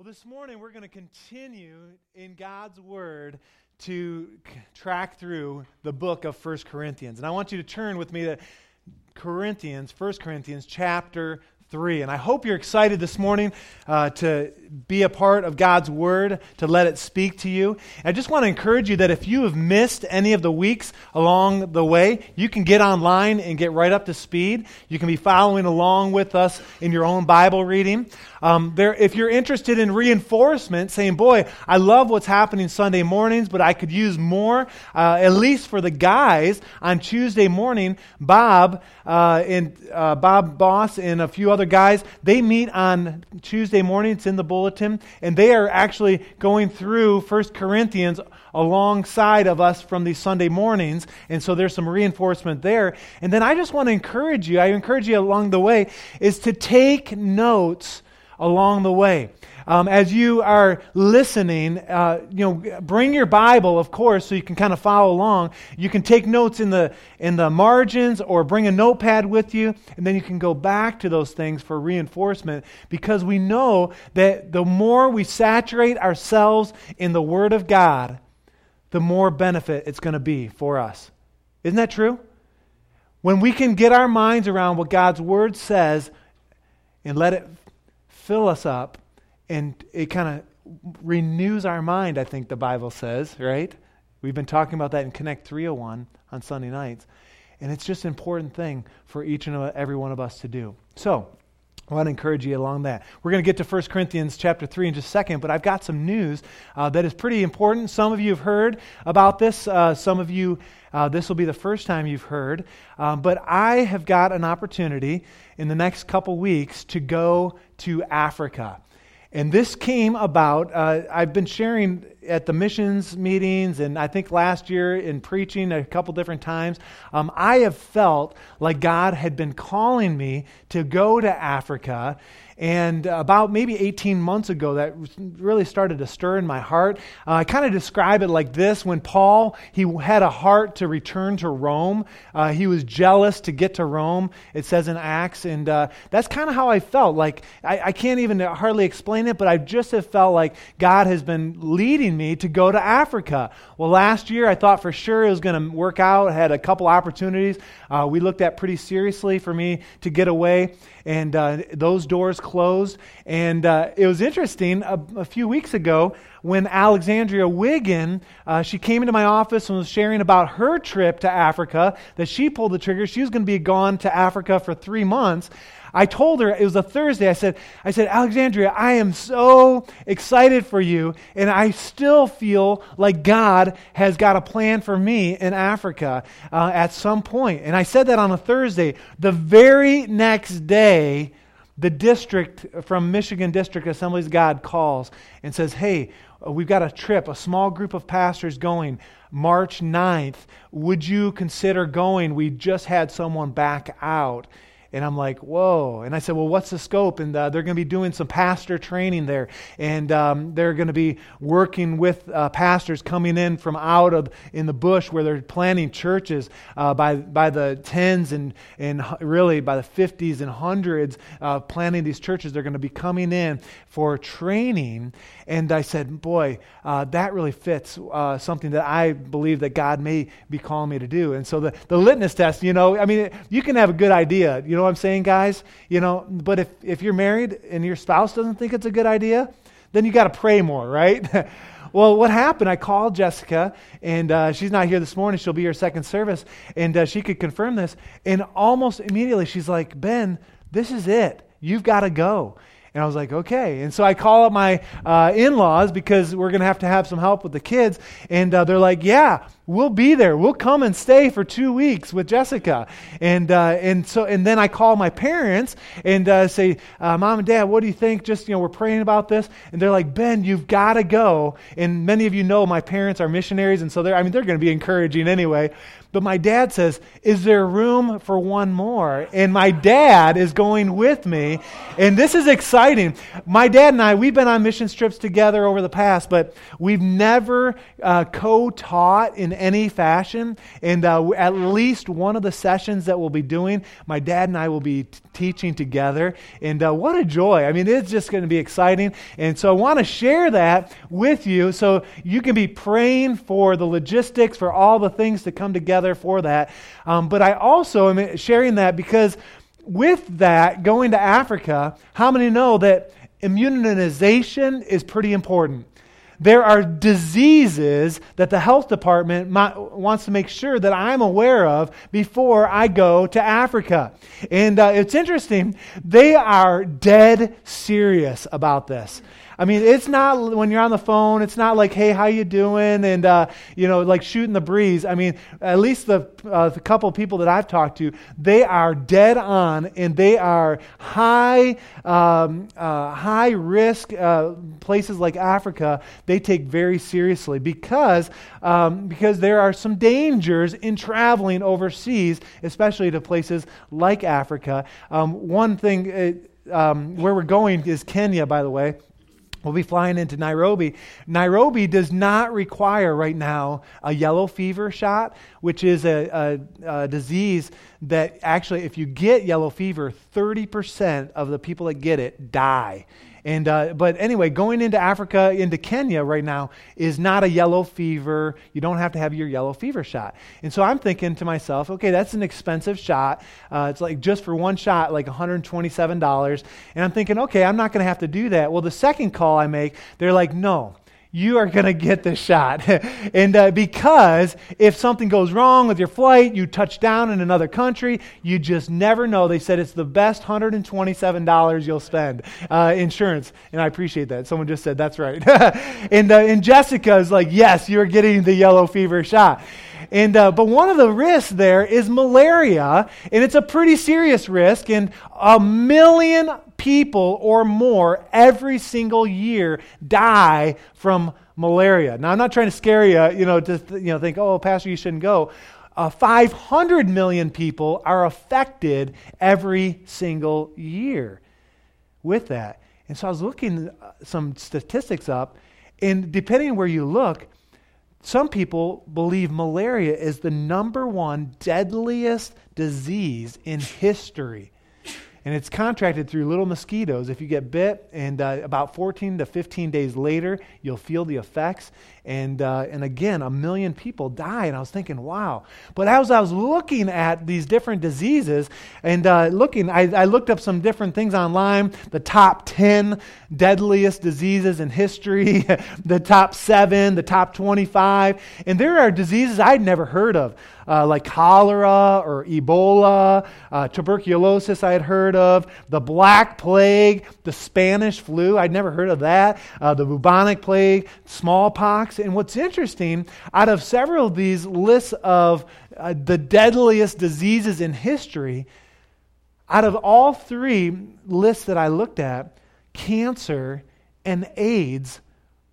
Well, this morning we're going to continue in God's Word to track through the book of First Corinthians. And I want you to turn with me to Corinthians, First Corinthians chapter 3. And I hope you're excited this morning uh, to be a part of God's Word, to let it speak to you. And I just want to encourage you that if you have missed any of the weeks along the way, you can get online and get right up to speed. You can be following along with us in your own Bible reading. Um, there, if you're interested in reinforcement, saying, Boy, I love what's happening Sunday mornings, but I could use more, uh, at least for the guys, on Tuesday morning, Bob uh, and uh, Bob Boss and a few other guys, they meet on Tuesday morning. It's in the bulletin, and they are actually going through First Corinthians alongside of us from these Sunday mornings. And so there's some reinforcement there. And then I just want to encourage you, I encourage you along the way, is to take notes along the way. Um, as you are listening, uh, you know, bring your Bible, of course, so you can kind of follow along. You can take notes in the in the margins, or bring a notepad with you, and then you can go back to those things for reinforcement. Because we know that the more we saturate ourselves in the Word of God, the more benefit it's going to be for us. Isn't that true? When we can get our minds around what God's Word says and let it fill us up, and it kind of renews our mind, I think the Bible says, right? We've been talking about that in Connect 301 on Sunday nights. And it's just an important thing for each and every one of us to do. So, I want to encourage you along that. We're going to get to 1 Corinthians chapter 3 in just a second, but I've got some news uh, that is pretty important. Some of you have heard about this. Uh, some of you, uh, this will be the first time you've heard. Um, but I have got an opportunity in the next couple weeks to go to Africa. And this came about, uh, I've been sharing at the missions meetings, and I think last year in preaching a couple different times. Um, I have felt like God had been calling me to go to Africa and about maybe 18 months ago, that really started to stir in my heart. Uh, I kind of describe it like this when Paul, he had a heart to return to Rome. Uh, he was jealous to get to Rome, it says in Acts. And uh, that's kind of how I felt. Like, I, I can't even hardly explain it, but I just have felt like God has been leading me to go to Africa. Well, last year I thought for sure it was going to work out. I had a couple opportunities uh, we looked at pretty seriously for me to get away and uh, those doors closed. And uh, it was interesting a, a, few weeks ago when Alexandria Wiggin, uh, she came into my office and was sharing about her trip to Africa, that she pulled the trigger. She was going to be gone to Africa for three months. I told her it was a Thursday. I said, I said, Alexandria, I am so excited for you, and I still feel like God has got a plan for me in Africa uh, at some point. And I said that on a Thursday. The very next day, the district from Michigan District Assemblies God calls and says, Hey, we've got a trip, a small group of pastors going March 9th. Would you consider going? We just had someone back out. And I'm like, whoa. And I said, well, what's the scope? And uh, they're going to be doing some pastor training there. And um, they're going to be working with uh, pastors coming in from out of in the bush where they're planting churches uh, by, by the tens and, and really by the 50s and hundreds uh, planting these churches. They're going to be coming in for training. And I said, boy, uh, that really fits uh, something that I believe that God may be calling me to do. And so the, the litmus test, you know, I mean, you can have a good idea. You know, what I'm saying, guys? You know, but if, if you're married and your spouse doesn't think it's a good idea, then you got to pray more, right? well, what happened? I called Jessica, and uh, she's not here this morning. She'll be here second service, and uh, she could confirm this. And almost immediately, she's like, Ben, this is it. You've got to go. And I was like, okay. And so I call up my uh, in laws because we're going to have to have some help with the kids. And uh, they're like, yeah, we'll be there. We'll come and stay for two weeks with Jessica. And, uh, and, so, and then I call my parents and uh, say, uh, Mom and Dad, what do you think? Just, you know, we're praying about this. And they're like, Ben, you've got to go. And many of you know my parents are missionaries. And so they're, I mean, they're going to be encouraging anyway. But my dad says, Is there room for one more? And my dad is going with me. And this is exciting. My dad and I, we've been on mission trips together over the past, but we've never uh, co taught in any fashion. And uh, at least one of the sessions that we'll be doing, my dad and I will be t- teaching together. And uh, what a joy. I mean, it's just going to be exciting. And so I want to share that with you so you can be praying for the logistics, for all the things to come together for that. Um, but I also am sharing that because with that, going to Africa, how many know that immunization is pretty important? There are diseases that the health department might, wants to make sure that I'm aware of before I go to Africa. And uh, it's interesting, they are dead serious about this. I mean, it's not when you're on the phone. It's not like, "Hey, how you doing?" and uh, you know, like shooting the breeze. I mean, at least the uh, the couple people that I've talked to, they are dead on, and they are high um, uh, high risk uh, places like Africa. They take very seriously because um, because there are some dangers in traveling overseas, especially to places like Africa. Um, one thing. Uh, um, where we're going is Kenya, by the way. We'll be flying into Nairobi. Nairobi does not require right now a yellow fever shot, which is a, a, a, disease that actually, if you get yellow fever, 30% of the people that get it die. And, uh, but anyway, going into Africa, into Kenya right now, is not a yellow fever. You don't have to have your yellow fever shot. And so I'm thinking to myself, okay, that's an expensive shot. Uh, it's like just for one shot, like $127. And I'm thinking, okay, I'm not going to have to do that. Well, the second call I make, they're like, no, you are going to get the shot. and uh, because if something goes wrong with your flight, you touch down in another country, you just never know. They said it's the best $127 you'll spend. Uh, insurance. And I appreciate that. Someone just said, that's right. and, uh, and Jessica is like, yes, you're getting the yellow fever shot. And, uh, but one of the risks there is malaria, and it's a pretty serious risk. And a million people or more every single year die from malaria. Now, I'm not trying to scare you, you know, to you know, think, oh, Pastor, you shouldn't go. Uh, 500 million people are affected every single year with that. And so I was looking uh, some statistics up, and depending where you look, some people believe malaria is the number one deadliest disease in history and it's contracted through little mosquitoes. If you get bit, and uh, about 14 to 15 days later, you'll feel the effects. And, uh, and again, a million people die. And I was thinking, wow. But as I was looking at these different diseases and uh, looking, I, I looked up some different things online the top 10 deadliest diseases in history, the top seven, the top 25. And there are diseases I'd never heard of uh, like cholera or Ebola, uh, tuberculosis I had heard of, the Black Plague, the Spanish flu, I'd never heard of that, uh, the bubonic plague, smallpox. And what's interesting, out of several of these lists of uh, the deadliest diseases in history, out of all three lists that I looked at, cancer and AIDS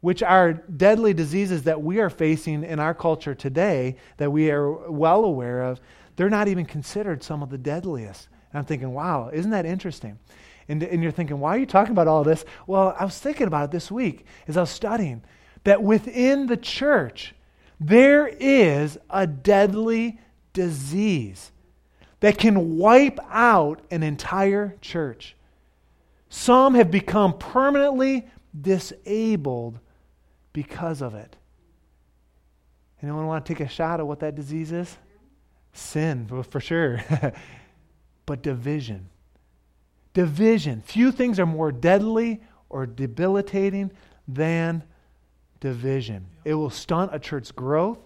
which are deadly diseases that we are facing in our culture today that we are well aware of, they're not even considered some of the deadliest. And I'm thinking, wow, isn't that interesting? And, and you're thinking, why are you talking about all this? Well, I was thinking about it this week as I was studying that within the church, there is a deadly disease that can wipe out an entire church. Some have become permanently disabled because of it. Anyone want to take a shot at what that disease is? Sin, for sure. but division. Division. Few things are more deadly or debilitating than division. It will stunt a church's growth.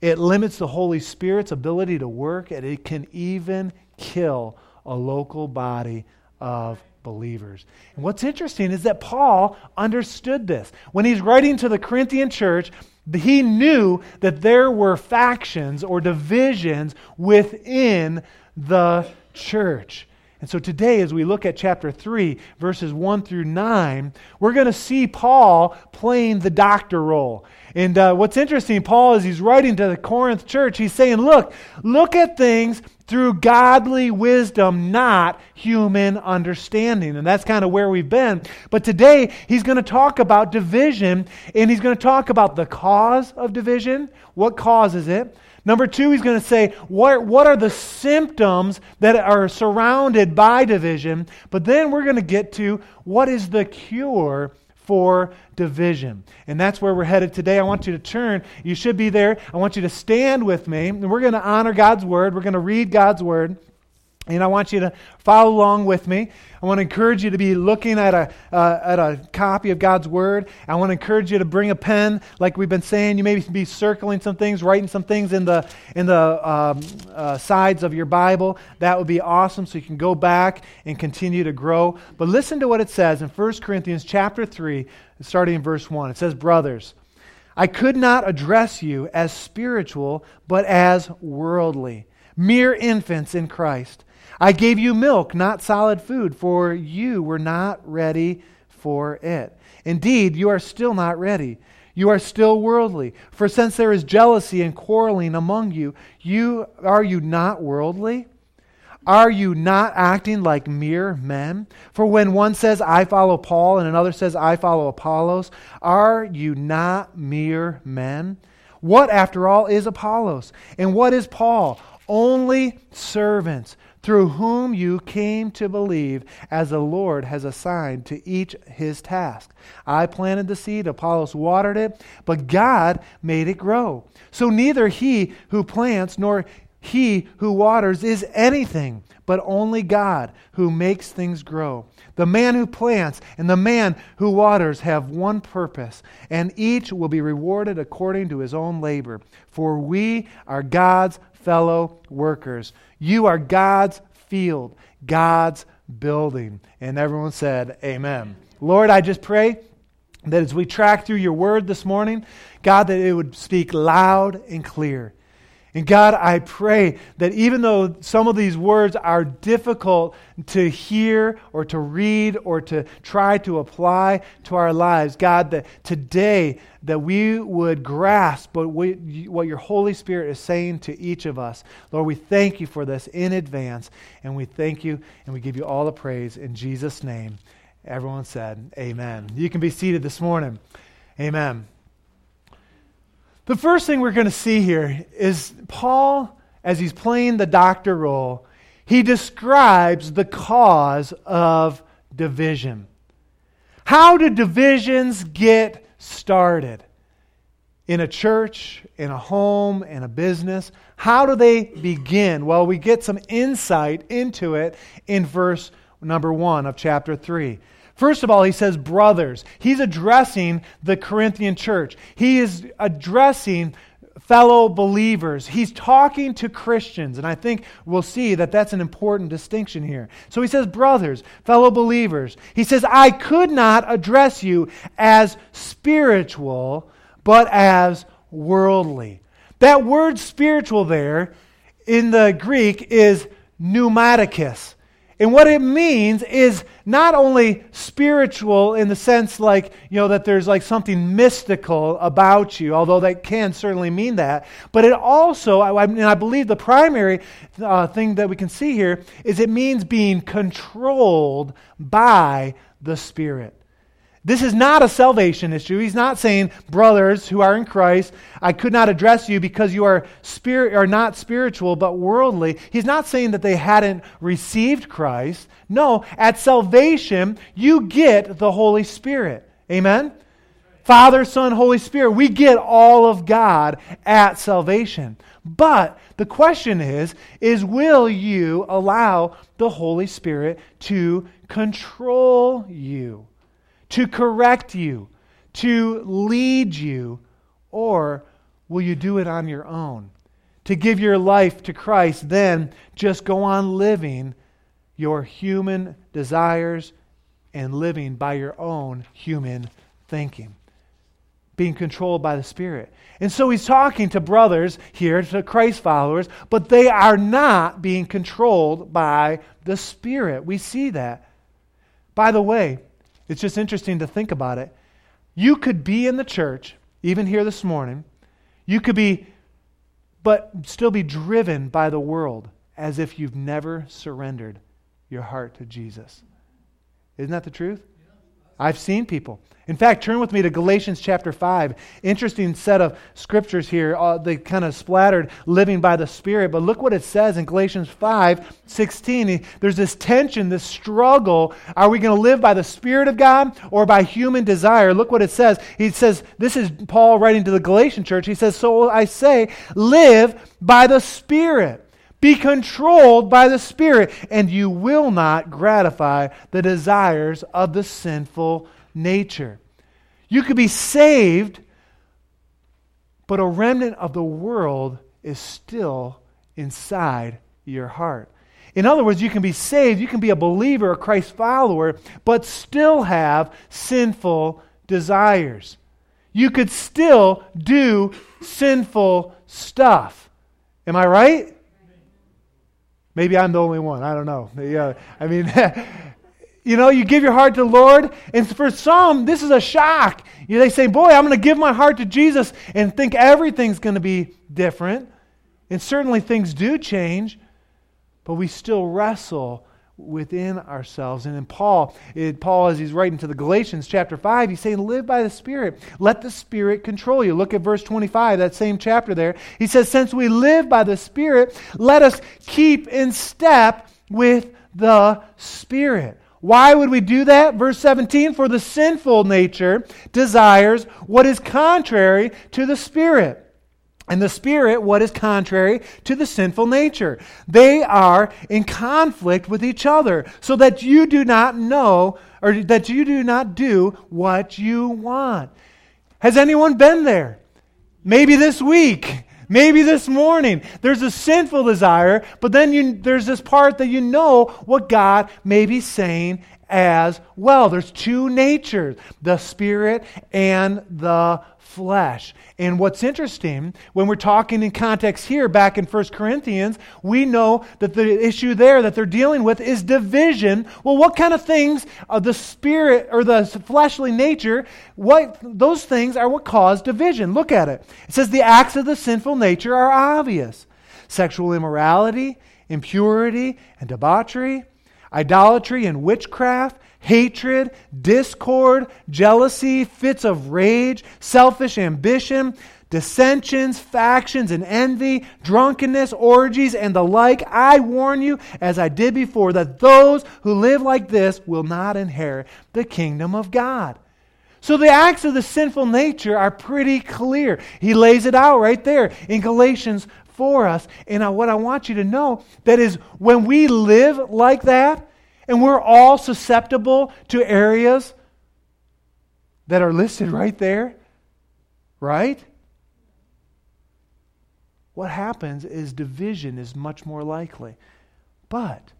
It limits the Holy Spirit's ability to work, and it can even kill a local body of believers. And what's interesting is that Paul understood this. When he's writing to the Corinthian church, he knew that there were factions or divisions within the church. And so today, as we look at chapter 3, verses 1 through 9, we're going to see Paul playing the doctor role. And uh, what's interesting, Paul, as he's writing to the Corinth church, he's saying, Look, look at things through godly wisdom, not human understanding. And that's kind of where we've been. But today, he's going to talk about division, and he's going to talk about the cause of division. What causes it? Number two, he's going to say, what, what are the symptoms that are surrounded by division? But then we're going to get to what is the cure for division. And that's where we're headed today. I want you to turn. You should be there. I want you to stand with me. And we're going to honor God's word. We're going to read God's word. And I want you to follow along with me. I want to encourage you to be looking at a, uh, at a copy of God's Word. I want to encourage you to bring a pen, like we've been saying. You may be circling some things, writing some things in the, in the um, uh, sides of your Bible. That would be awesome so you can go back and continue to grow. But listen to what it says in 1 Corinthians chapter 3, starting in verse 1. It says, Brothers, I could not address you as spiritual, but as worldly, mere infants in Christ. I gave you milk, not solid food, for you were not ready for it. Indeed, you are still not ready. You are still worldly. For since there is jealousy and quarreling among you, you are you not worldly? Are you not acting like mere men? For when one says, I follow Paul, and another says, I follow Apollos, are you not mere men? What, after all, is Apollos? And what is Paul? Only servants through whom you came to believe, as the Lord has assigned to each his task. I planted the seed, Apollos watered it, but God made it grow. So neither he who plants nor he who waters is anything, but only God who makes things grow. The man who plants and the man who waters have one purpose, and each will be rewarded according to his own labor. For we are God's fellow workers. You are God's field, God's building. And everyone said, Amen. Lord, I just pray that as we track through your word this morning, God, that it would speak loud and clear. And God, I pray that even though some of these words are difficult to hear or to read or to try to apply to our lives, God, that today that we would grasp what, we, what your Holy Spirit is saying to each of us. Lord, we thank you for this in advance, and we thank you and we give you all the praise in Jesus' name. Everyone said, Amen. You can be seated this morning. Amen. The first thing we're going to see here is Paul, as he's playing the doctor role, he describes the cause of division. How do divisions get started? In a church, in a home, in a business? How do they begin? Well, we get some insight into it in verse number one of chapter 3. First of all, he says brothers. He's addressing the Corinthian church. He is addressing fellow believers. He's talking to Christians, and I think we'll see that that's an important distinction here. So he says, brothers, fellow believers. He says, I could not address you as spiritual, but as worldly. That word spiritual there in the Greek is pneumatikos. And what it means is not only spiritual in the sense like, you know, that there's like something mystical about you, although that can certainly mean that, but it also, I, and I believe the primary uh, thing that we can see here is it means being controlled by the Spirit. This is not a salvation issue. He's not saying, brothers who are in Christ, I could not address you because you are spirit are not spiritual but worldly. He's not saying that they hadn't received Christ. No, at salvation, you get the Holy Spirit. Amen? Father, Son, Holy Spirit. We get all of God at salvation. But the question is, is will you allow the Holy Spirit to control you? To correct you, to lead you, or will you do it on your own? To give your life to Christ, then just go on living your human desires and living by your own human thinking, being controlled by the Spirit. And so he's talking to brothers here, to Christ followers, but they are not being controlled by the Spirit. We see that. By the way, it's just interesting to think about it. You could be in the church, even here this morning. You could be, but still be driven by the world as if you've never surrendered your heart to Jesus. Isn't that the truth? I've seen people. In fact, turn with me to Galatians chapter 5. Interesting set of scriptures here. Uh, they kind of splattered living by the Spirit. But look what it says in Galatians 5 16. There's this tension, this struggle. Are we going to live by the Spirit of God or by human desire? Look what it says. He says, This is Paul writing to the Galatian church. He says, So I say, live by the Spirit. Be controlled by the Spirit, and you will not gratify the desires of the sinful nature. You could be saved, but a remnant of the world is still inside your heart. In other words, you can be saved, you can be a believer, a Christ follower, but still have sinful desires. You could still do sinful stuff. Am I right? Maybe I'm the only one. I don't know. Yeah, I mean, you know, you give your heart to the Lord, and for some, this is a shock. You, they say, Boy, I'm going to give my heart to Jesus and think everything's going to be different. And certainly things do change, but we still wrestle within ourselves. And in Paul, it, Paul, as he's writing to the Galatians, chapter 5, he's saying, Live by the Spirit. Let the Spirit control you. Look at verse 25, that same chapter there. He says, Since we live by the Spirit, let us keep in step with the Spirit. Why would we do that? Verse 17, for the sinful nature desires what is contrary to the Spirit and the Spirit what is contrary to the sinful nature. They are in conflict with each other, so that you do not know, or that you do not do what you want. Has anyone been there? Maybe this week. Maybe this morning. There's a sinful desire, but then you, there's this part that you know what God may be saying as well. There's two natures the spirit and the flesh. And what's interesting, when we're talking in context here back in 1 Corinthians, we know that the issue there that they're dealing with is division. Well, what kind of things of the spirit or the fleshly nature, what those things are what cause division. Look at it. It says the acts of the sinful nature are obvious. Sexual immorality, impurity, and debauchery, idolatry and witchcraft, hatred, discord, jealousy, fits of rage, selfish ambition, dissensions, factions, and envy, drunkenness, orgies, and the like. I warn you, as I did before, that those who live like this will not inherit the kingdom of God. So the acts of the sinful nature are pretty clear. He lays it out right there in Galatians for us. And what I want you to know that is when we live like that, and we're all susceptible to areas that are listed right there, right? What happens is division is much more likely. But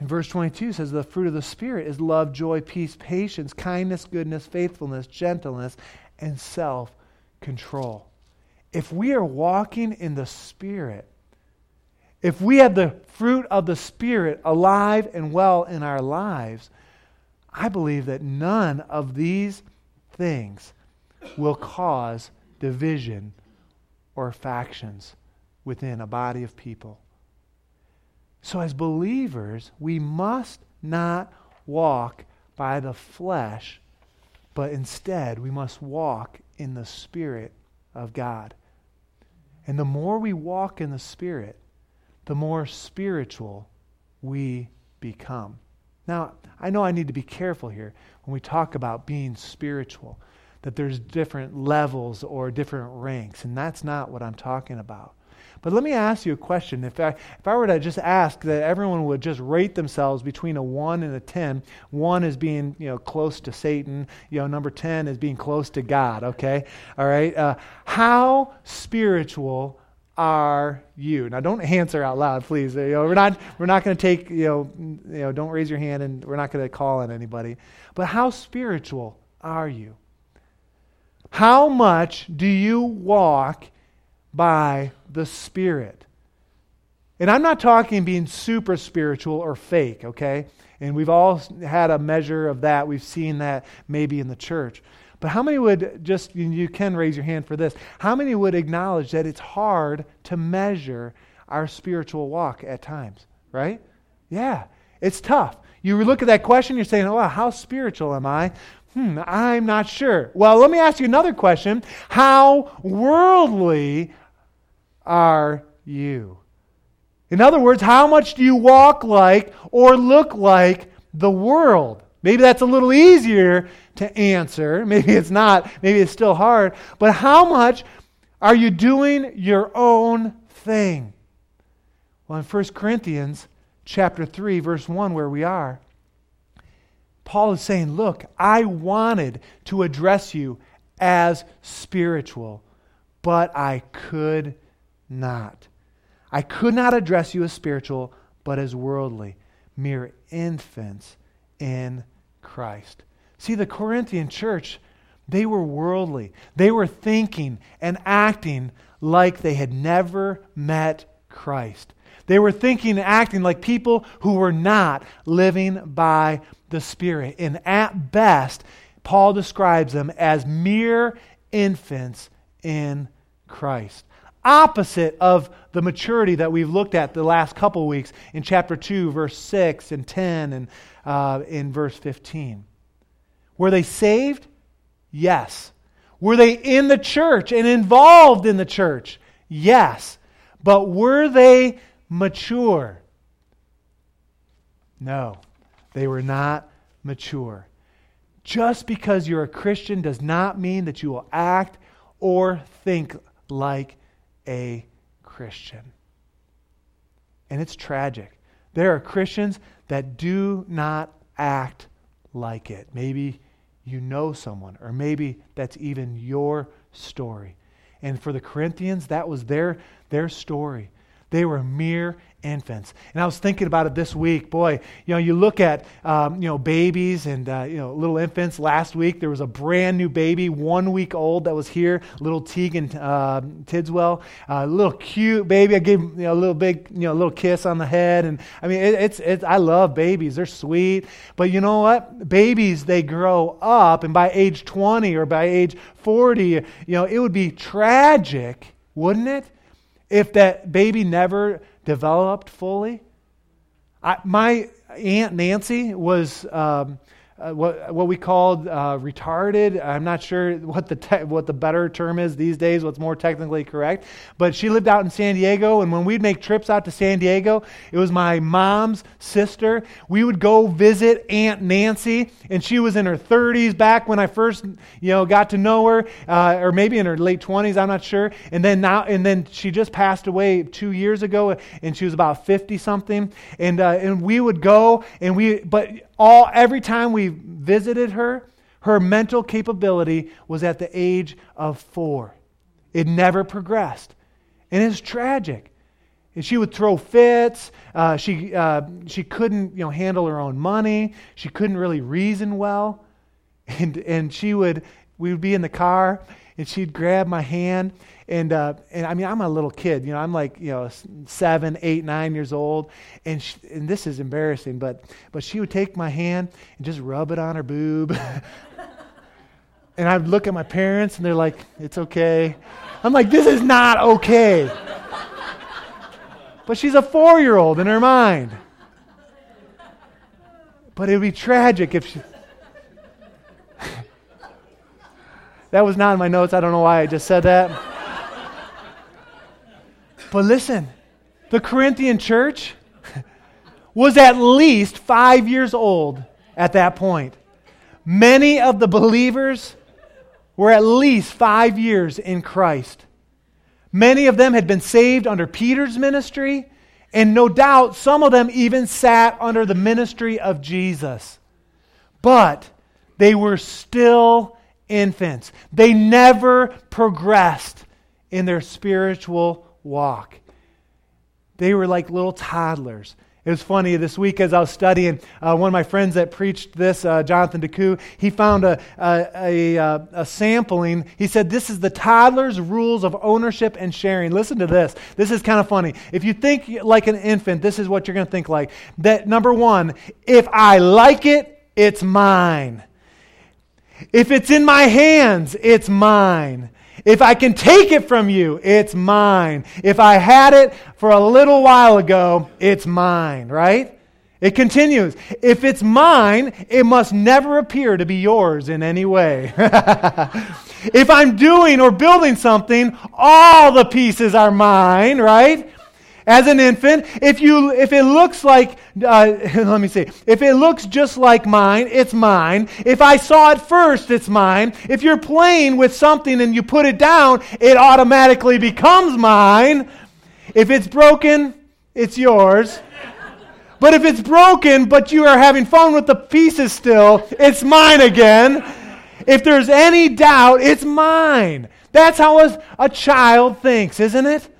in verse 22 says the fruit of the spirit is love, joy, peace, patience, kindness, goodness, faithfulness, gentleness, and self-control. If we are walking in the spirit, if we have the fruit of the Spirit alive and well in our lives, I believe that none of these things will cause division or factions within a body of people. So, as believers, we must not walk by the flesh, but instead we must walk in the Spirit of God. And the more we walk in the Spirit, the more spiritual we become. Now, I know I need to be careful here when we talk about being spiritual, that there's different levels or different ranks, and that's not what I'm talking about. But let me ask you a question. If I, if I were to just ask that everyone would just rate themselves between a 1 and a 10, 1 is being you know, close to Satan, you know, number 10 is being close to God, okay? All right? Uh, how spiritual are you? Now, don't answer out loud, please. You know, we're not, we're not going to take, you know, you know, don't raise your hand and we're not going to call on anybody. But how spiritual are you? How much do you walk by the Spirit? And I'm not talking being super spiritual or fake, okay? And we've all had a measure of that. We've seen that maybe in the church. But how many would just, you can raise your hand for this, how many would acknowledge that it's hard to measure our spiritual walk at times, right? Yeah, it's tough. You look at that question, you're saying, oh, how spiritual am I? Hmm, I'm not sure. Well, let me ask you another question. How worldly are you? In other words, how much do you walk like or look like the world? Maybe that's a little easier to answer. Maybe it's not. Maybe it's still hard. But how much are you doing your own thing? Well, in 1 Corinthians chapter 3 verse 1 where we are, Paul is saying, "Look, I wanted to address you as spiritual, but I could not. I could not address you as spiritual, but as worldly, mere infants in Christ." See, the Corinthian church, they were worldly. They were thinking and acting like they had never met Christ. They were thinking and acting like people who were not living by the Spirit. And at best, Paul describes them as mere infants in Christ. Opposite of the maturity that we've looked at the last couple weeks in chapter 2, verse 6 and 10, and uh, in verse 15. Were they saved? Yes. Were they in the church and involved in the church? Yes. But were they mature? No, they were not mature. Just because you're a Christian does not mean that you will act or think like a Christian. And it's tragic. There are Christians that do not act like it. Maybe you know someone, or maybe that's even your story. And for the Corinthians, that was their, their story. They were mere infants. And I was thinking about it this week. Boy, you know, you look at, um, you know, babies and, uh, you know, little infants. Last week, there was a brand new baby, one week old, that was here, little Tegan uh, Tidswell. A uh, little cute baby. I gave him you know, a little big, you know, little kiss on the head. And I mean, it, it's, it's, I love babies. They're sweet. But you know what? Babies, they grow up. And by age 20 or by age 40, you know, it would be tragic, wouldn't it? If that baby never developed fully. I, my Aunt Nancy was um, uh, what, what we called uh, retarded. I'm not sure what the, te- what the better term is these days, what's more technically correct. But she lived out in San Diego, and when we'd make trips out to San Diego, it was my mom's sister. We would go visit Aunt Nancy, and she was in her 30s back when I first you know, got to know her, uh, or maybe in her late 20s, I'm not sure. And then, now, and then she just passed away two years ago, and she was about 50 something. And, uh, and we would go, and we, but all every time we visited her, her mental capability was at the age of four. It never progressed. And it's tragic. And she would throw fits. Uh, she, uh, she couldn't you know, handle her own money. She couldn't really reason well. And, and she would, we would be in the car, and she'd grab my hand and uh, and I mean I'm a little kid, you know I'm like you know seven, eight, nine years old, and she, and this is embarrassing, but but she would take my hand and just rub it on her boob, and I'd look at my parents and they're like it's okay, I'm like this is not okay, but she's a four year old in her mind, but it would be tragic if she. That was not in my notes. I don't know why I just said that. But listen, the Corinthian church was at least five years old at that point. Many of the believers were at least five years in Christ. Many of them had been saved under Peter's ministry, and no doubt some of them even sat under the ministry of Jesus. But they were still infants. They never progressed in their spiritual walk. They were like little toddlers. It was funny this week as I was studying. Uh, one of my friends that preached this, uh, Jonathan DeCou, he found a, a, a, uh, a, sampling. He said, This is the toddler's rules of ownership and sharing. Listen to this. This is kind of funny. If you think like an infant, this is what you're going to think like. That number one, if I like it, it's mine. If it's in my hands, it's mine. If I can take it from you, it's mine. If I had it for a little while ago, it's mine, right? It continues. If it's mine, it must never appear to be yours in any way. if I'm doing or building something, all the pieces are mine, right? As an infant, if you if it looks like uh, let me see, if it looks just like mine, it's mine. If I saw it first, it's mine. If you're playing with something and you put it down, it automatically becomes mine. If it's broken, it's yours. But if it's broken, but you are having fun with the pieces still, it's mine again. If there's any doubt, it's mine. That's how a, a child thinks, isn't it?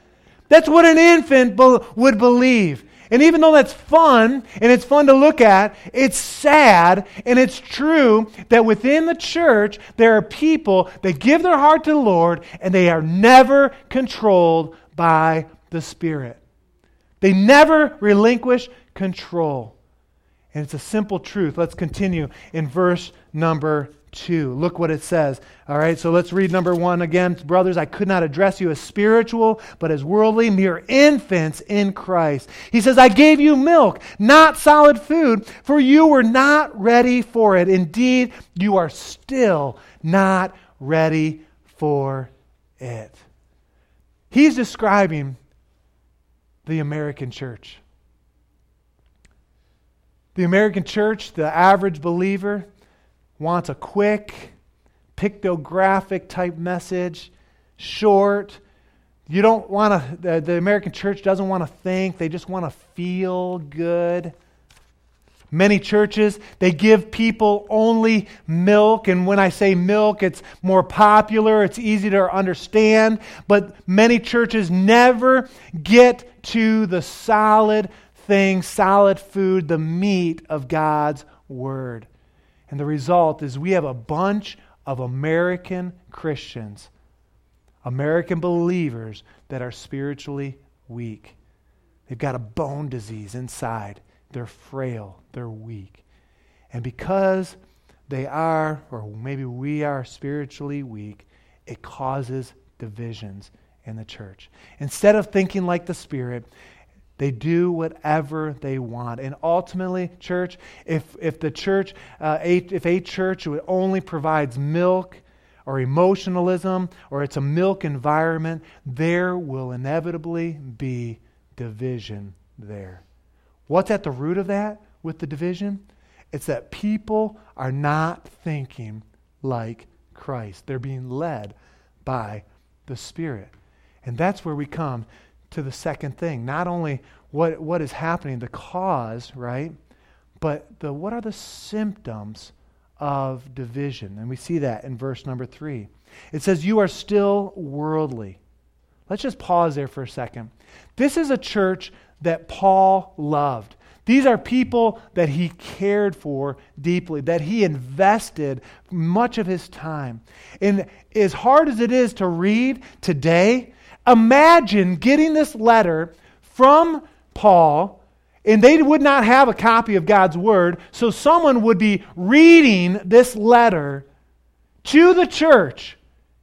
That's what an infant be- would believe. And even though that's fun and it's fun to look at, it's sad and it's true that within the church there are people that give their heart to the Lord and they are never controlled by the Spirit. They never relinquish control. And it's a simple truth. Let's continue in verse number 2. Look what it says. All right, so let's read number 1 again. Brothers, I could not address you as spiritual, but as worldly, mere infants in Christ. He says, I gave you milk, not solid food, for you were not ready for it. Indeed, you are still not ready for it. He's describing the American church. The American church, the average believer, wants a quick, pictographic type message, short. You don't want to, the, the American church doesn't want to think, they just want to feel good. Many churches, they give people only milk. And when I say milk, it's more popular, it's easy to understand. But many churches never get to the solid thing, solid food, the meat of God's Word. And the result is we have a bunch of American Christians, American believers that are spiritually weak. They've got a bone disease inside. They're frail, they're weak. And because they are, or maybe we are spiritually weak, it causes divisions in the church. Instead of thinking like the Spirit, they do whatever they want. And ultimately, church, if, if the church, uh, a, if a church only provides milk or emotionalism or it's a milk environment, there will inevitably be division there. What's at the root of that with the division? It's that people are not thinking like Christ. They're being led by the Spirit. And that's where we come to the second thing. Not only what, what is happening, the cause, right? But the, what are the symptoms of division? And we see that in verse number three. It says, You are still worldly. Let's just pause there for a second. This is a church that Paul loved. These are people that he cared for deeply, that he invested much of his time. And as hard as it is to read today, Imagine getting this letter from Paul, and they would not have a copy of God's Word, so someone would be reading this letter to the church.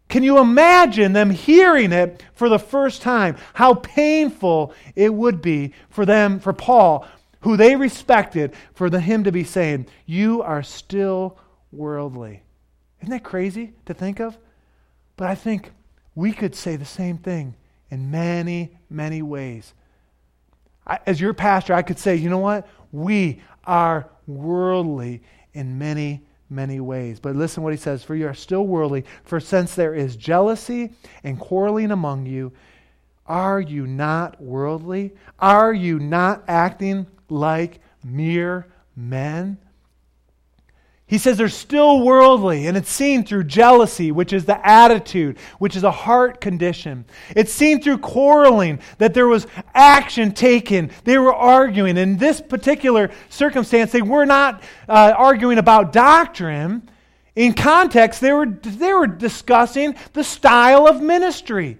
Can you imagine them hearing it for the first time? How painful it would be for them, for Paul, who they respected, for the, him to be saying, You are still worldly. Isn't that crazy to think of? But I think we could say the same thing in many, many ways. I, as your pastor, I could say, you know what? We are worldly in many, many ways. But listen what he says For you are still worldly, for since there is jealousy and quarreling among you, are you not worldly? Are you not acting like mere men? He says they're still worldly, and it's seen through jealousy, which is the attitude, which is a heart condition. It's seen through quarreling, that there was action taken. They were arguing. In this particular circumstance, they were not uh, arguing about doctrine. In context, they were, they were discussing the style of ministry.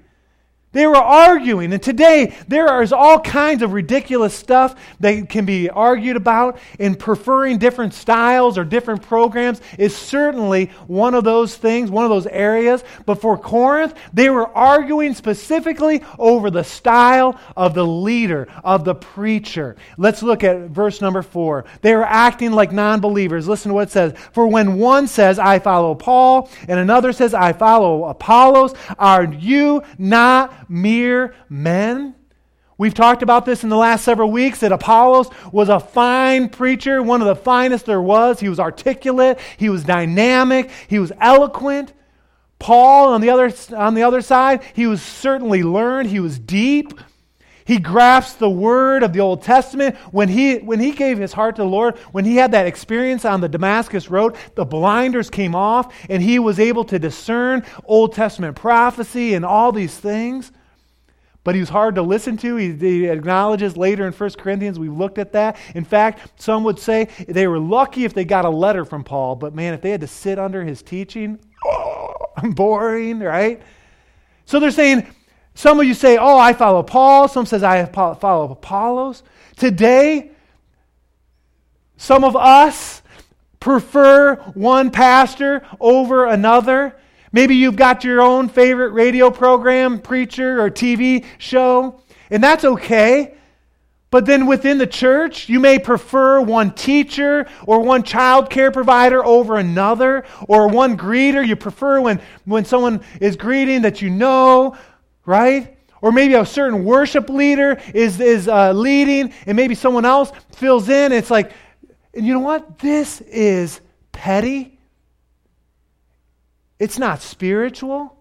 They were arguing. And today, there is all kinds of ridiculous stuff that can be argued about. And preferring different styles or different programs is certainly one of those things, one of those areas. But for Corinth, they were arguing specifically over the style of the leader, of the preacher. Let's look at verse number four. They were acting like non believers. Listen to what it says. For when one says, I follow Paul, and another says, I follow Apollos, are you not mere men? We've talked about this in the last several weeks that Apollos was a fine preacher, one of the finest there was. He was articulate, he was dynamic, he was eloquent. Paul, on the other, on the other side, he was certainly learned, he was deep. He grasps the word of the Old Testament. When he, when he gave his heart to the Lord, when he had that experience on the Damascus Road, the blinders came off and he was able to discern Old Testament prophecy and all these things but he was hard to listen to. He, he, acknowledges later in 1 Corinthians, we looked at that. In fact, some would say they were lucky if they got a letter from Paul, but man, if they had to sit under his teaching, oh, boring, right? So they're saying, some of you say, oh, I follow Paul. Some says, I follow Apollos. Today, some of us prefer one pastor over another. Maybe you've got your own favorite radio program, preacher, or TV show, and that's okay. But then within the church, you may prefer one teacher or one child care provider over another, or one greeter. You prefer when, when someone is greeting that you know, right? Or maybe a certain worship leader is, is uh, leading, and maybe someone else fills in. It's like, and you know what? This is petty it's not spiritual.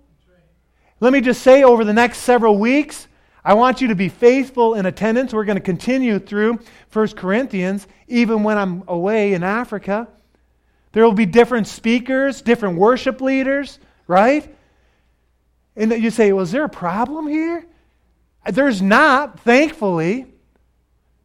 Let me just say over the next several weeks, I want you to be faithful in attendance. We're going to continue through 1 Corinthians, even when I'm away in Africa. There will be different speakers, different worship leaders, right? And you say, well, is there a problem here? There's not, thankfully.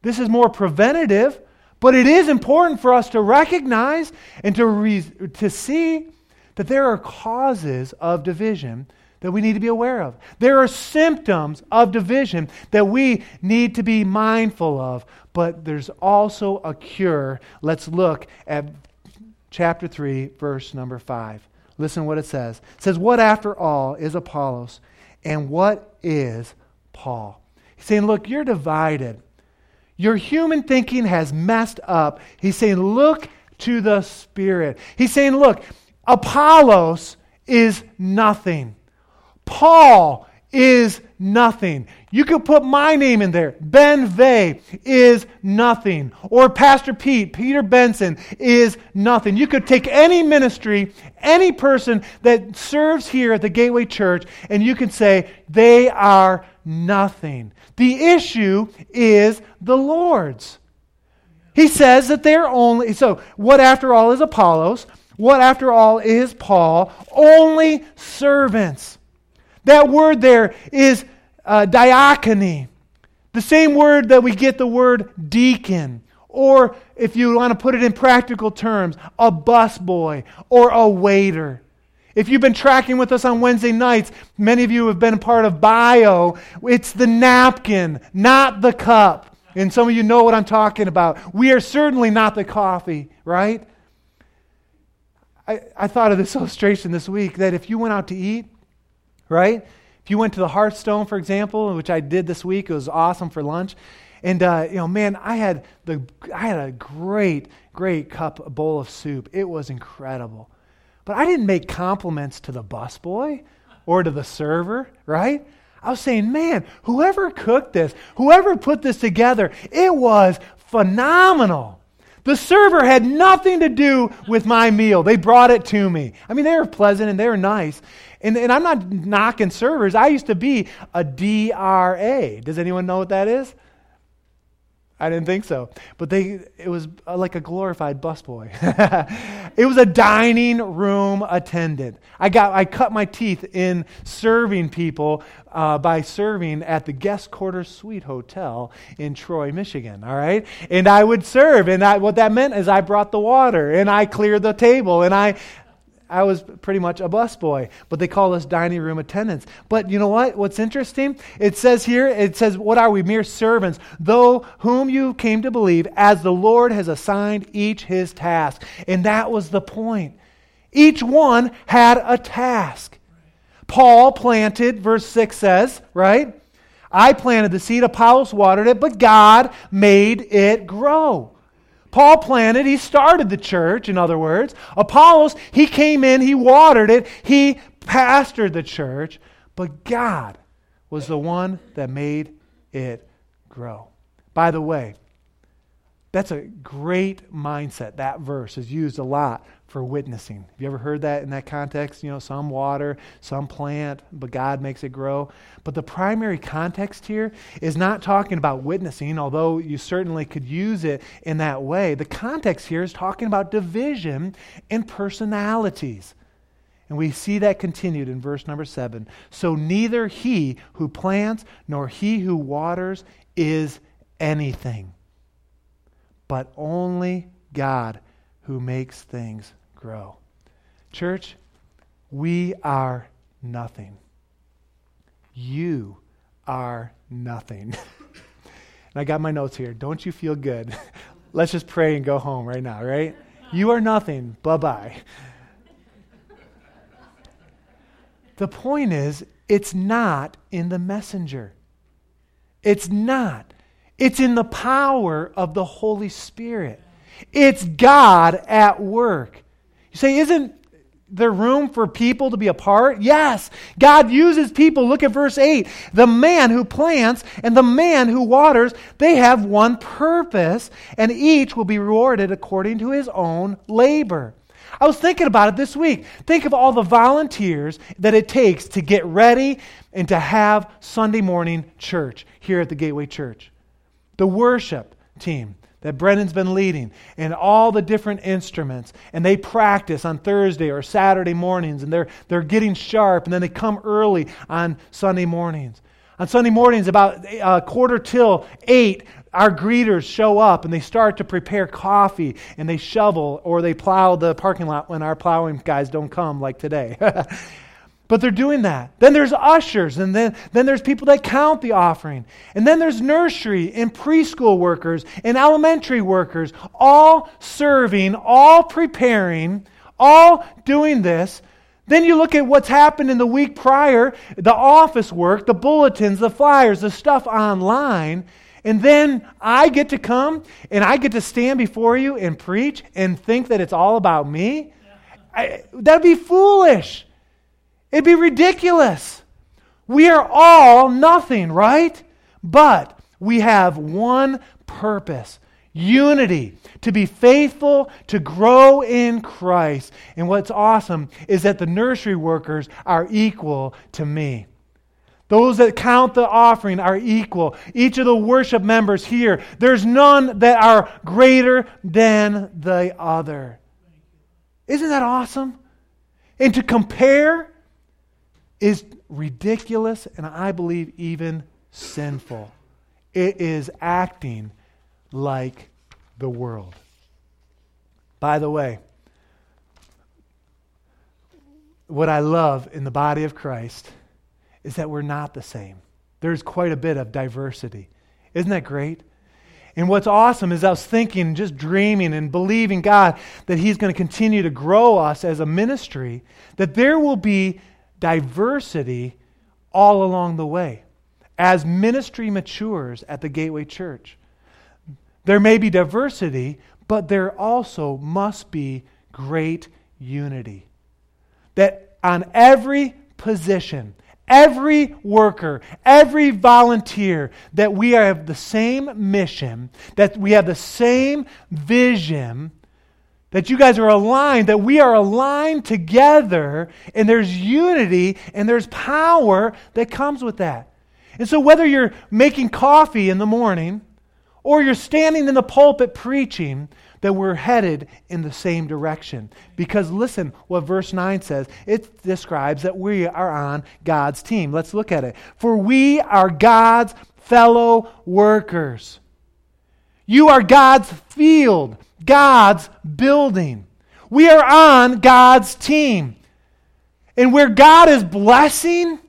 This is more preventative, but it is important for us to recognize and to, re- to see that there are causes of division that we need to be aware of. There are symptoms of division that we need to be mindful of, but there's also a cure. Let's look at chapter 3, verse number 5. Listen what it says. It says, What after all is Apollos, and what is Paul? He's saying, Look, you're divided. Your human thinking has messed up. He's saying, Look to the Spirit. He's saying, Look, Apollos is nothing. Paul is nothing. You could put my name in there. Ben Vey is nothing. Or Pastor Pete, Peter Benson is nothing. You could take any ministry, any person that serves here at the Gateway Church, and you can say they are nothing. The issue is the Lord's. He says that they're only, so what after all is Apollos? What, after all, is Paul? Only servants. That word there is uh, diakony, the same word that we get the word deacon, or if you want to put it in practical terms, a busboy or a waiter. If you've been tracking with us on Wednesday nights, many of you have been part of bio. It's the napkin, not the cup. And some of you know what I'm talking about. We are certainly not the coffee, right? I, I thought of this illustration this week that if you went out to eat, right? If you went to the Hearthstone, for example, which I did this week, it was awesome for lunch. And uh, you know, man, I had the I had a great, great cup a bowl of soup. It was incredible. But I didn't make compliments to the busboy or to the server, right? I was saying, man, whoever cooked this, whoever put this together, it was phenomenal. The server had nothing to do with my meal. They brought it to me. I mean, they were pleasant and they were nice. And, and I'm not knocking servers. I used to be a DRA. Does anyone know what that is? I didn't think so. But they, it was uh, like a glorified busboy. it was a dining room attendant. I, got, I cut my teeth in serving people uh, by serving at the Guest Quarters Suite Hotel in Troy, Michigan. All right? And I would serve. And I, what that meant is I brought the water and I cleared the table and I, I was pretty much a busboy, but they call us dining room attendants. But you know what? What's interesting? It says here, it says, What are we? Mere servants, though whom you came to believe, as the Lord has assigned each his task. And that was the point. Each one had a task. Paul planted, verse 6 says, right? I planted the seed, Apollos watered it, but God made it grow. Paul planted, he started the church, in other words. Apollos, he came in, he watered it, he pastored the church, but God was the one that made it grow. By the way, that's a great mindset. That verse is used a lot for witnessing. Have you ever heard that in that context? You know, some water, some plant, but God makes it grow. But the primary context here is not talking about witnessing, although you certainly could use it in that way. The context here is talking about division and personalities. And we see that continued in verse number seven. So neither he who plants nor he who waters is anything, but only God who makes things grow. Church, we are nothing. You are nothing. and I got my notes here. Don't you feel good? Let's just pray and go home right now, right? You are nothing. Bye bye. The point is, it's not in the messenger. It's not. It's in the power of the Holy Spirit. It's God at work. You say, isn't there room for people to be a part? Yes. God uses people. Look at verse 8. The man who plants and the man who waters, they have one purpose, and each will be rewarded according to his own labor. I was thinking about it this week. Think of all the volunteers that it takes to get ready and to have Sunday morning church here at the Gateway Church. The worship team, that Brennan's been leading and all the different instruments. And they practice on Thursday or Saturday mornings and they're, they're getting sharp and then they come early on Sunday mornings. On Sunday mornings, about a uh, quarter till eight, our greeters show up and they start to prepare coffee and they shovel or they plow the parking lot when our plowing guys don't come like today. But they're doing that. Then there's ushers, and then, then there's people that count the offering. And then there's nursery and preschool workers and elementary workers, all serving, all preparing, all doing this. Then you look at what's happened in the week prior the office work, the bulletins, the flyers, the stuff online. And then I get to come and I get to stand before you and preach and think that it's all about me. I, that'd be foolish. It'd be ridiculous. We are all nothing, right? But we have one purpose unity, to be faithful, to grow in Christ. And what's awesome is that the nursery workers are equal to me. Those that count the offering are equal. Each of the worship members here, there's none that are greater than the other. Isn't that awesome? And to compare, is ridiculous and I believe even sinful. It is acting like the world. By the way, what I love in the body of Christ is that we're not the same. There's quite a bit of diversity. Isn't that great? And what's awesome is I was thinking, just dreaming and believing God that He's going to continue to grow us as a ministry, that there will be diversity all along the way as ministry matures at the Gateway Church. There may be diversity, but there also must be great unity. That on every position, every worker, every volunteer, that we have the same mission, that we have the same vision, that you guys are aligned, that we are aligned together, and there's unity and there's power that comes with that. And so, whether you're making coffee in the morning or you're standing in the pulpit preaching, that we're headed in the same direction. Because listen what verse 9 says. It describes that we are on God's team. Let's look at it. For we are God's fellow workers. You are God's field. God's building. We are on God's team. And where God is blessing,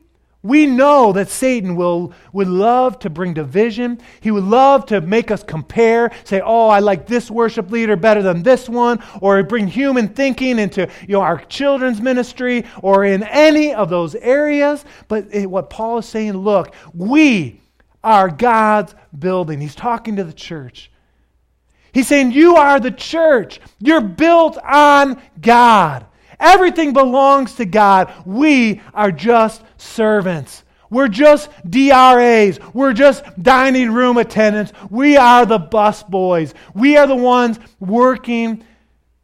we know that Satan will, would love to bring division. He would love to make us compare, say, oh, I like this worship leader better than this one, or bring human thinking into you know, our children's ministry or in any of those areas. But it, what Paul is saying, look, we are God's building. He's talking to the church. He's saying, You are the church. You're built on God. Everything belongs to God. We are just servants. We're just DRAs. We're just dining room attendants. We are the bus boys. We are the ones working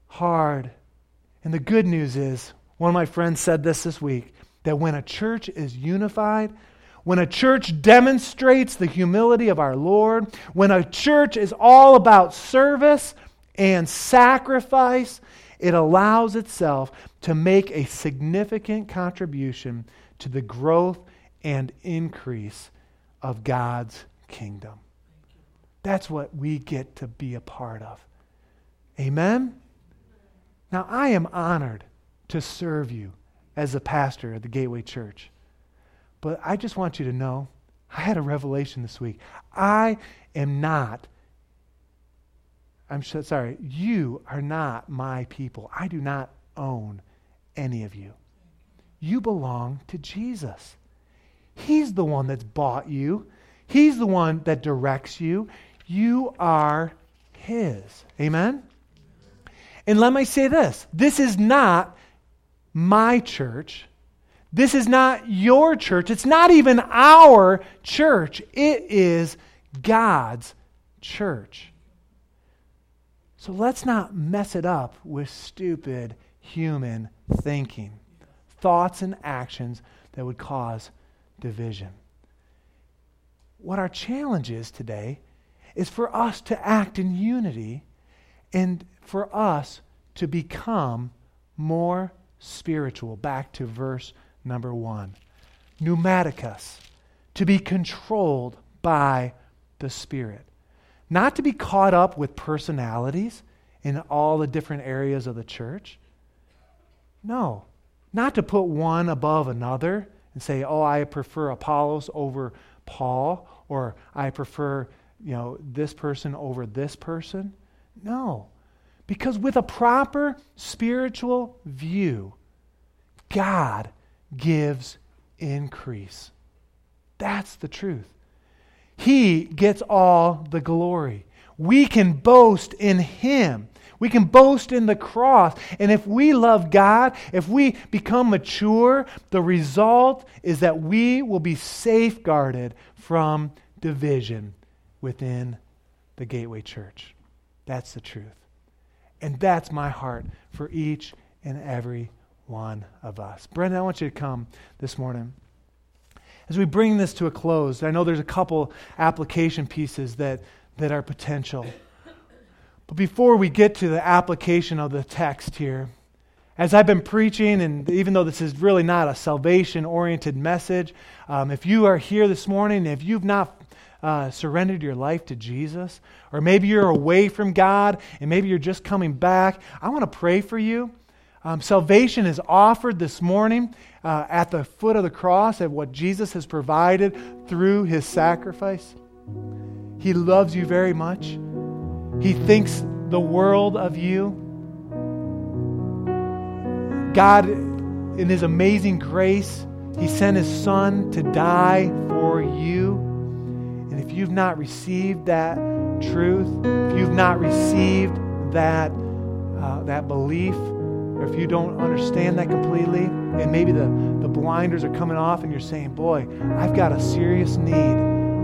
hard. And the good news is, one of my friends said this this week, that when a church is unified, when a church demonstrates the humility of our Lord, when a church is all about service and sacrifice, it allows itself to make a significant contribution to the growth and increase of God's kingdom. That's what we get to be a part of. Amen? Now, I am honored to serve you as a pastor at the Gateway Church. But I just want you to know I had a revelation this week. I am not I'm sorry, you are not my people. I do not own any of you. You belong to Jesus. He's the one that's bought you, He's the one that directs you. You are His. Amen? And let me say this this is not my church. This is not your church. It's not even our church. It is God's church. So let's not mess it up with stupid human thinking, thoughts and actions that would cause division. What our challenge is today is for us to act in unity and for us to become more spiritual. Back to verse number one. Pneumatikos, to be controlled by the Spirit. Not to be caught up with personalities in all the different areas of the church. No. Not to put one above another and say, oh, I prefer Apollos over Paul, or I prefer, you know, this person over this person. No. Because with a proper spiritual view, God gives increase. That's the truth. He gets all the glory. We can boast in Him. We can boast in the cross. And if we love God, if we become mature, the result is that we will be safeguarded from division within the Gateway Church. That's the truth. And that's my heart for each and every one of us. Brendan, I want you to come this morning as we bring this to a close, I know there's a couple application pieces that, that are potential. But before we get to the application of the text here, as I've been preaching, and even though this is really not a salvation oriented message, um, if you are here this morning, if you've not uh, surrendered your life to Jesus, or maybe you're away from God and maybe you're just coming back, I want to pray for you. Um, salvation is offered this morning uh, at the foot of the cross at what Jesus has provided through his sacrifice. He loves you very much. He thinks the world of you. God, in his amazing grace, he sent his son to die for you. And if you've not received that truth, if you've not received that, uh, that belief, or if you don't understand that completely, and maybe the, the blinders are coming off and you're saying, Boy, I've got a serious need.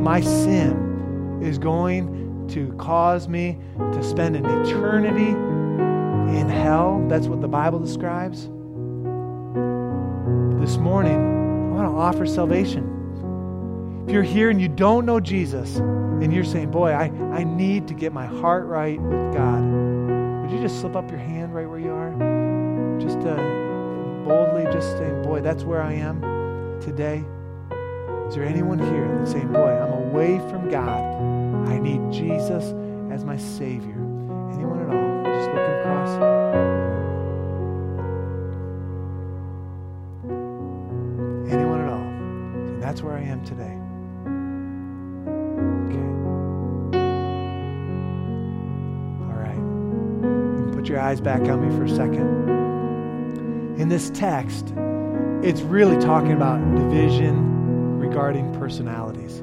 My sin is going to cause me to spend an eternity in hell. That's what the Bible describes. This morning, I want to offer salvation. If you're here and you don't know Jesus, and you're saying, Boy, I, I need to get my heart right with God, would you just slip up your hand right where you are? Just to boldly just saying, boy, that's where I am today. Is there anyone here that's saying, boy, I'm away from God. I need Jesus as my Savior? Anyone at all? Just looking across. Anyone at all? And that's where I am today. your eyes back on me for a second. In this text, it's really talking about division regarding personalities.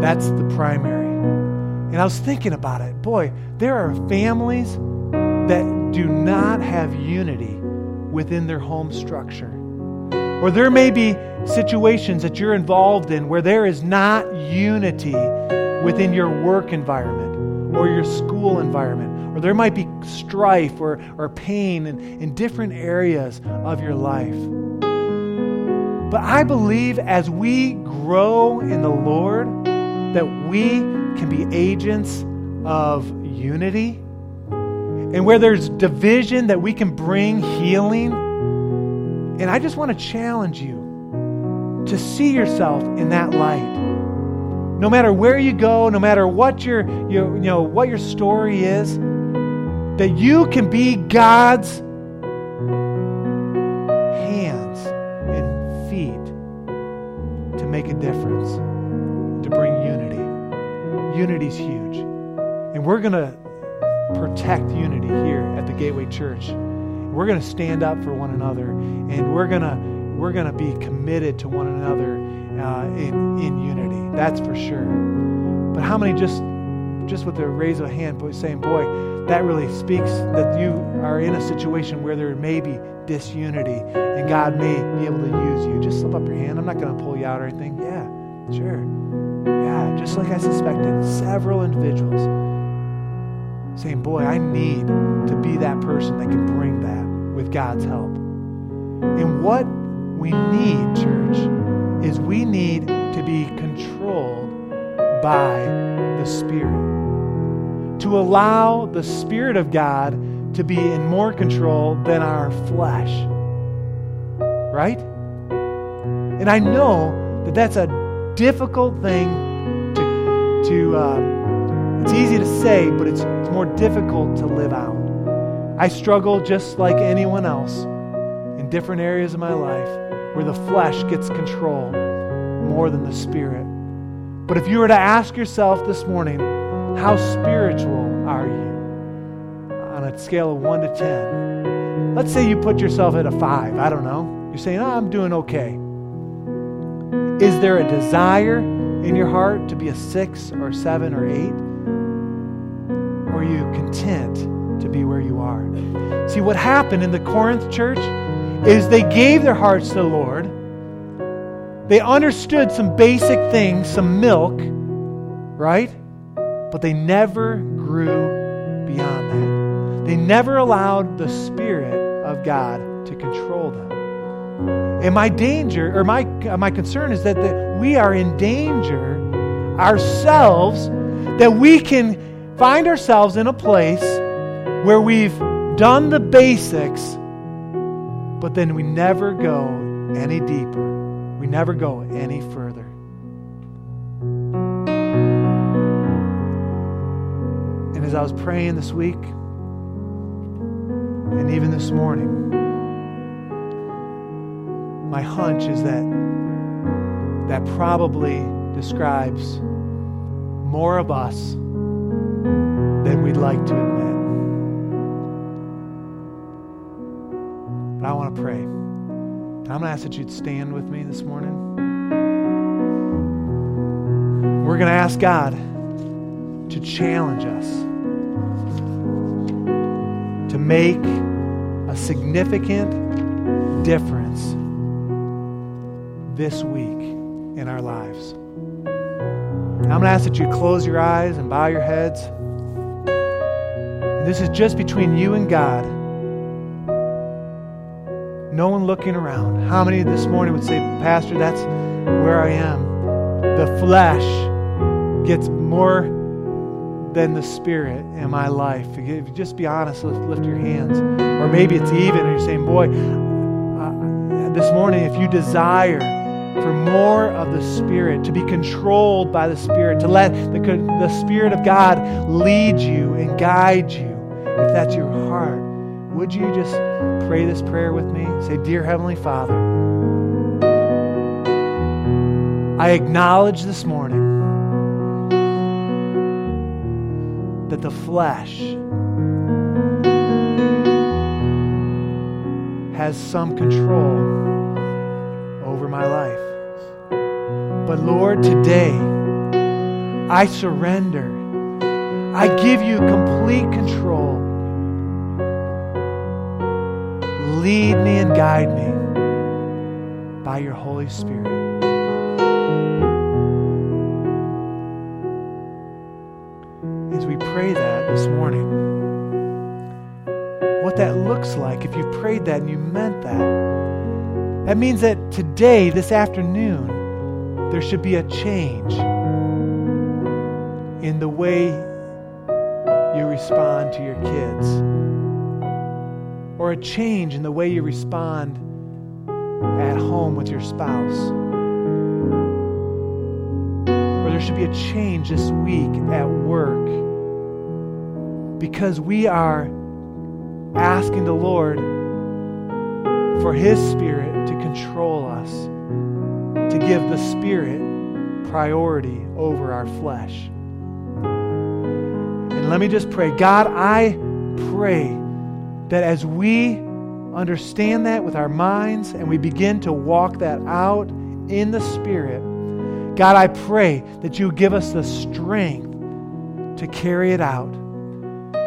That's the primary. And I was thinking about it. Boy, there are families that do not have unity within their home structure. Or there may be situations that you're involved in where there is not unity within your work environment or your school environment or there might be strife or, or pain in, in different areas of your life. But I believe as we grow in the Lord, that we can be agents of unity. And where there's division, that we can bring healing. And I just want to challenge you to see yourself in that light. No matter where you go, no matter what your, your, you know, what your story is, that you can be God's hands and feet to make a difference, to bring unity. Unity's huge. And we're going to protect unity here at the Gateway Church. We're going to stand up for one another, and we're going to we're going to be committed to one another uh, in in unity. That's for sure. But how many just just with a raise of a hand, saying, "Boy, that really speaks that you are in a situation where there may be disunity and God may be able to use you. Just slip up your hand. I'm not going to pull you out or anything. Yeah, sure. Yeah, just like I suspected, several individuals saying, Boy, I need to be that person that can bring that with God's help. And what we need, church, is we need to be controlled by the Spirit to allow the Spirit of God to be in more control than our flesh. Right? And I know that that's a difficult thing to, to um, it's easy to say, but it's, it's more difficult to live out. I struggle just like anyone else in different areas of my life where the flesh gets control more than the spirit. But if you were to ask yourself this morning, how spiritual are you on a scale of 1 to 10? Let's say you put yourself at a 5. I don't know. You're saying, oh, I'm doing okay. Is there a desire in your heart to be a 6 or 7 or 8? Or are you content to be where you are? See, what happened in the Corinth church is they gave their hearts to the Lord. They understood some basic things, some milk, right? But they never grew beyond that. They never allowed the Spirit of God to control them. And my danger, or my, uh, my concern, is that, that we are in danger ourselves, that we can find ourselves in a place where we've done the basics, but then we never go any deeper. We never go any further. As I was praying this week and even this morning, my hunch is that that probably describes more of us than we'd like to admit. But I want to pray. I'm going to ask that you'd stand with me this morning. We're going to ask God to challenge us to make a significant difference this week in our lives. I'm going to ask that you close your eyes and bow your heads. And this is just between you and God. No one looking around. How many this morning would say, Pastor, that's where I am? The flesh gets more than the Spirit in my life. Just be honest, lift, lift your hands. Or maybe it's even, and you're saying, Boy, uh, this morning, if you desire for more of the Spirit, to be controlled by the Spirit, to let the, the Spirit of God lead you and guide you, if that's your heart, would you just pray this prayer with me? Say, Dear Heavenly Father, I acknowledge this morning that the flesh has some control over my life. But Lord, today, I surrender. I give you complete control. Lead me and guide me by your Holy Spirit. Prayed that and you meant that, that means that today, this afternoon, there should be a change in the way you respond to your kids, or a change in the way you respond at home with your spouse. Or there should be a change this week at work because we are asking the Lord for His Spirit to control us, to give the Spirit priority over our flesh. And let me just pray God, I pray that as we understand that with our minds and we begin to walk that out in the Spirit, God, I pray that you give us the strength to carry it out,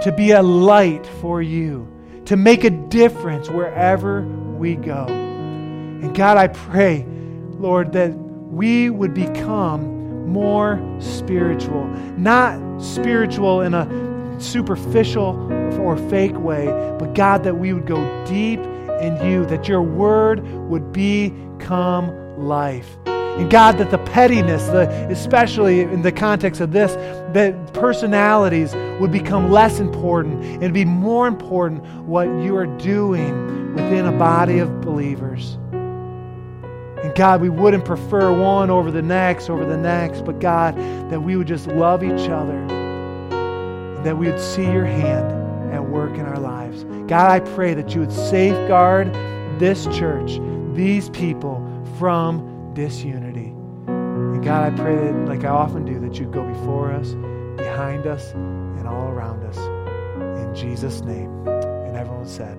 to be a light for you, to make a difference wherever we go. And God, I pray, Lord, that we would become more spiritual. Not spiritual in a superficial or fake way, but God, that we would go deep in you, that your word would become life. And God, that the pettiness, the, especially in the context of this, that personalities would become less important and be more important what you are doing within a body of believers. And God, we wouldn't prefer one over the next, over the next, but God, that we would just love each other, that we would see your hand at work in our lives. God, I pray that you would safeguard this church, these people from disunity. God, I pray that, like I often do, that you'd go before us, behind us, and all around us. In Jesus' name. And everyone said,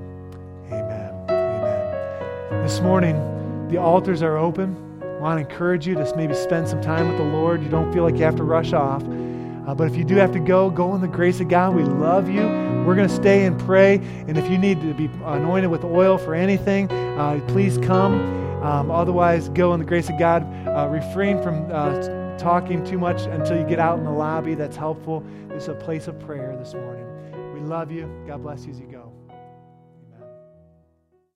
Amen. Amen. This morning, the altars are open. I want to encourage you to maybe spend some time with the Lord. You don't feel like you have to rush off. Uh, but if you do have to go, go in the grace of God. We love you. We're going to stay and pray. And if you need to be anointed with oil for anything, uh, please come. Um, otherwise, go in the grace of God. Uh, refrain from uh, talking too much until you get out in the lobby. That's helpful. This is a place of prayer this morning. We love you. God bless you as you go.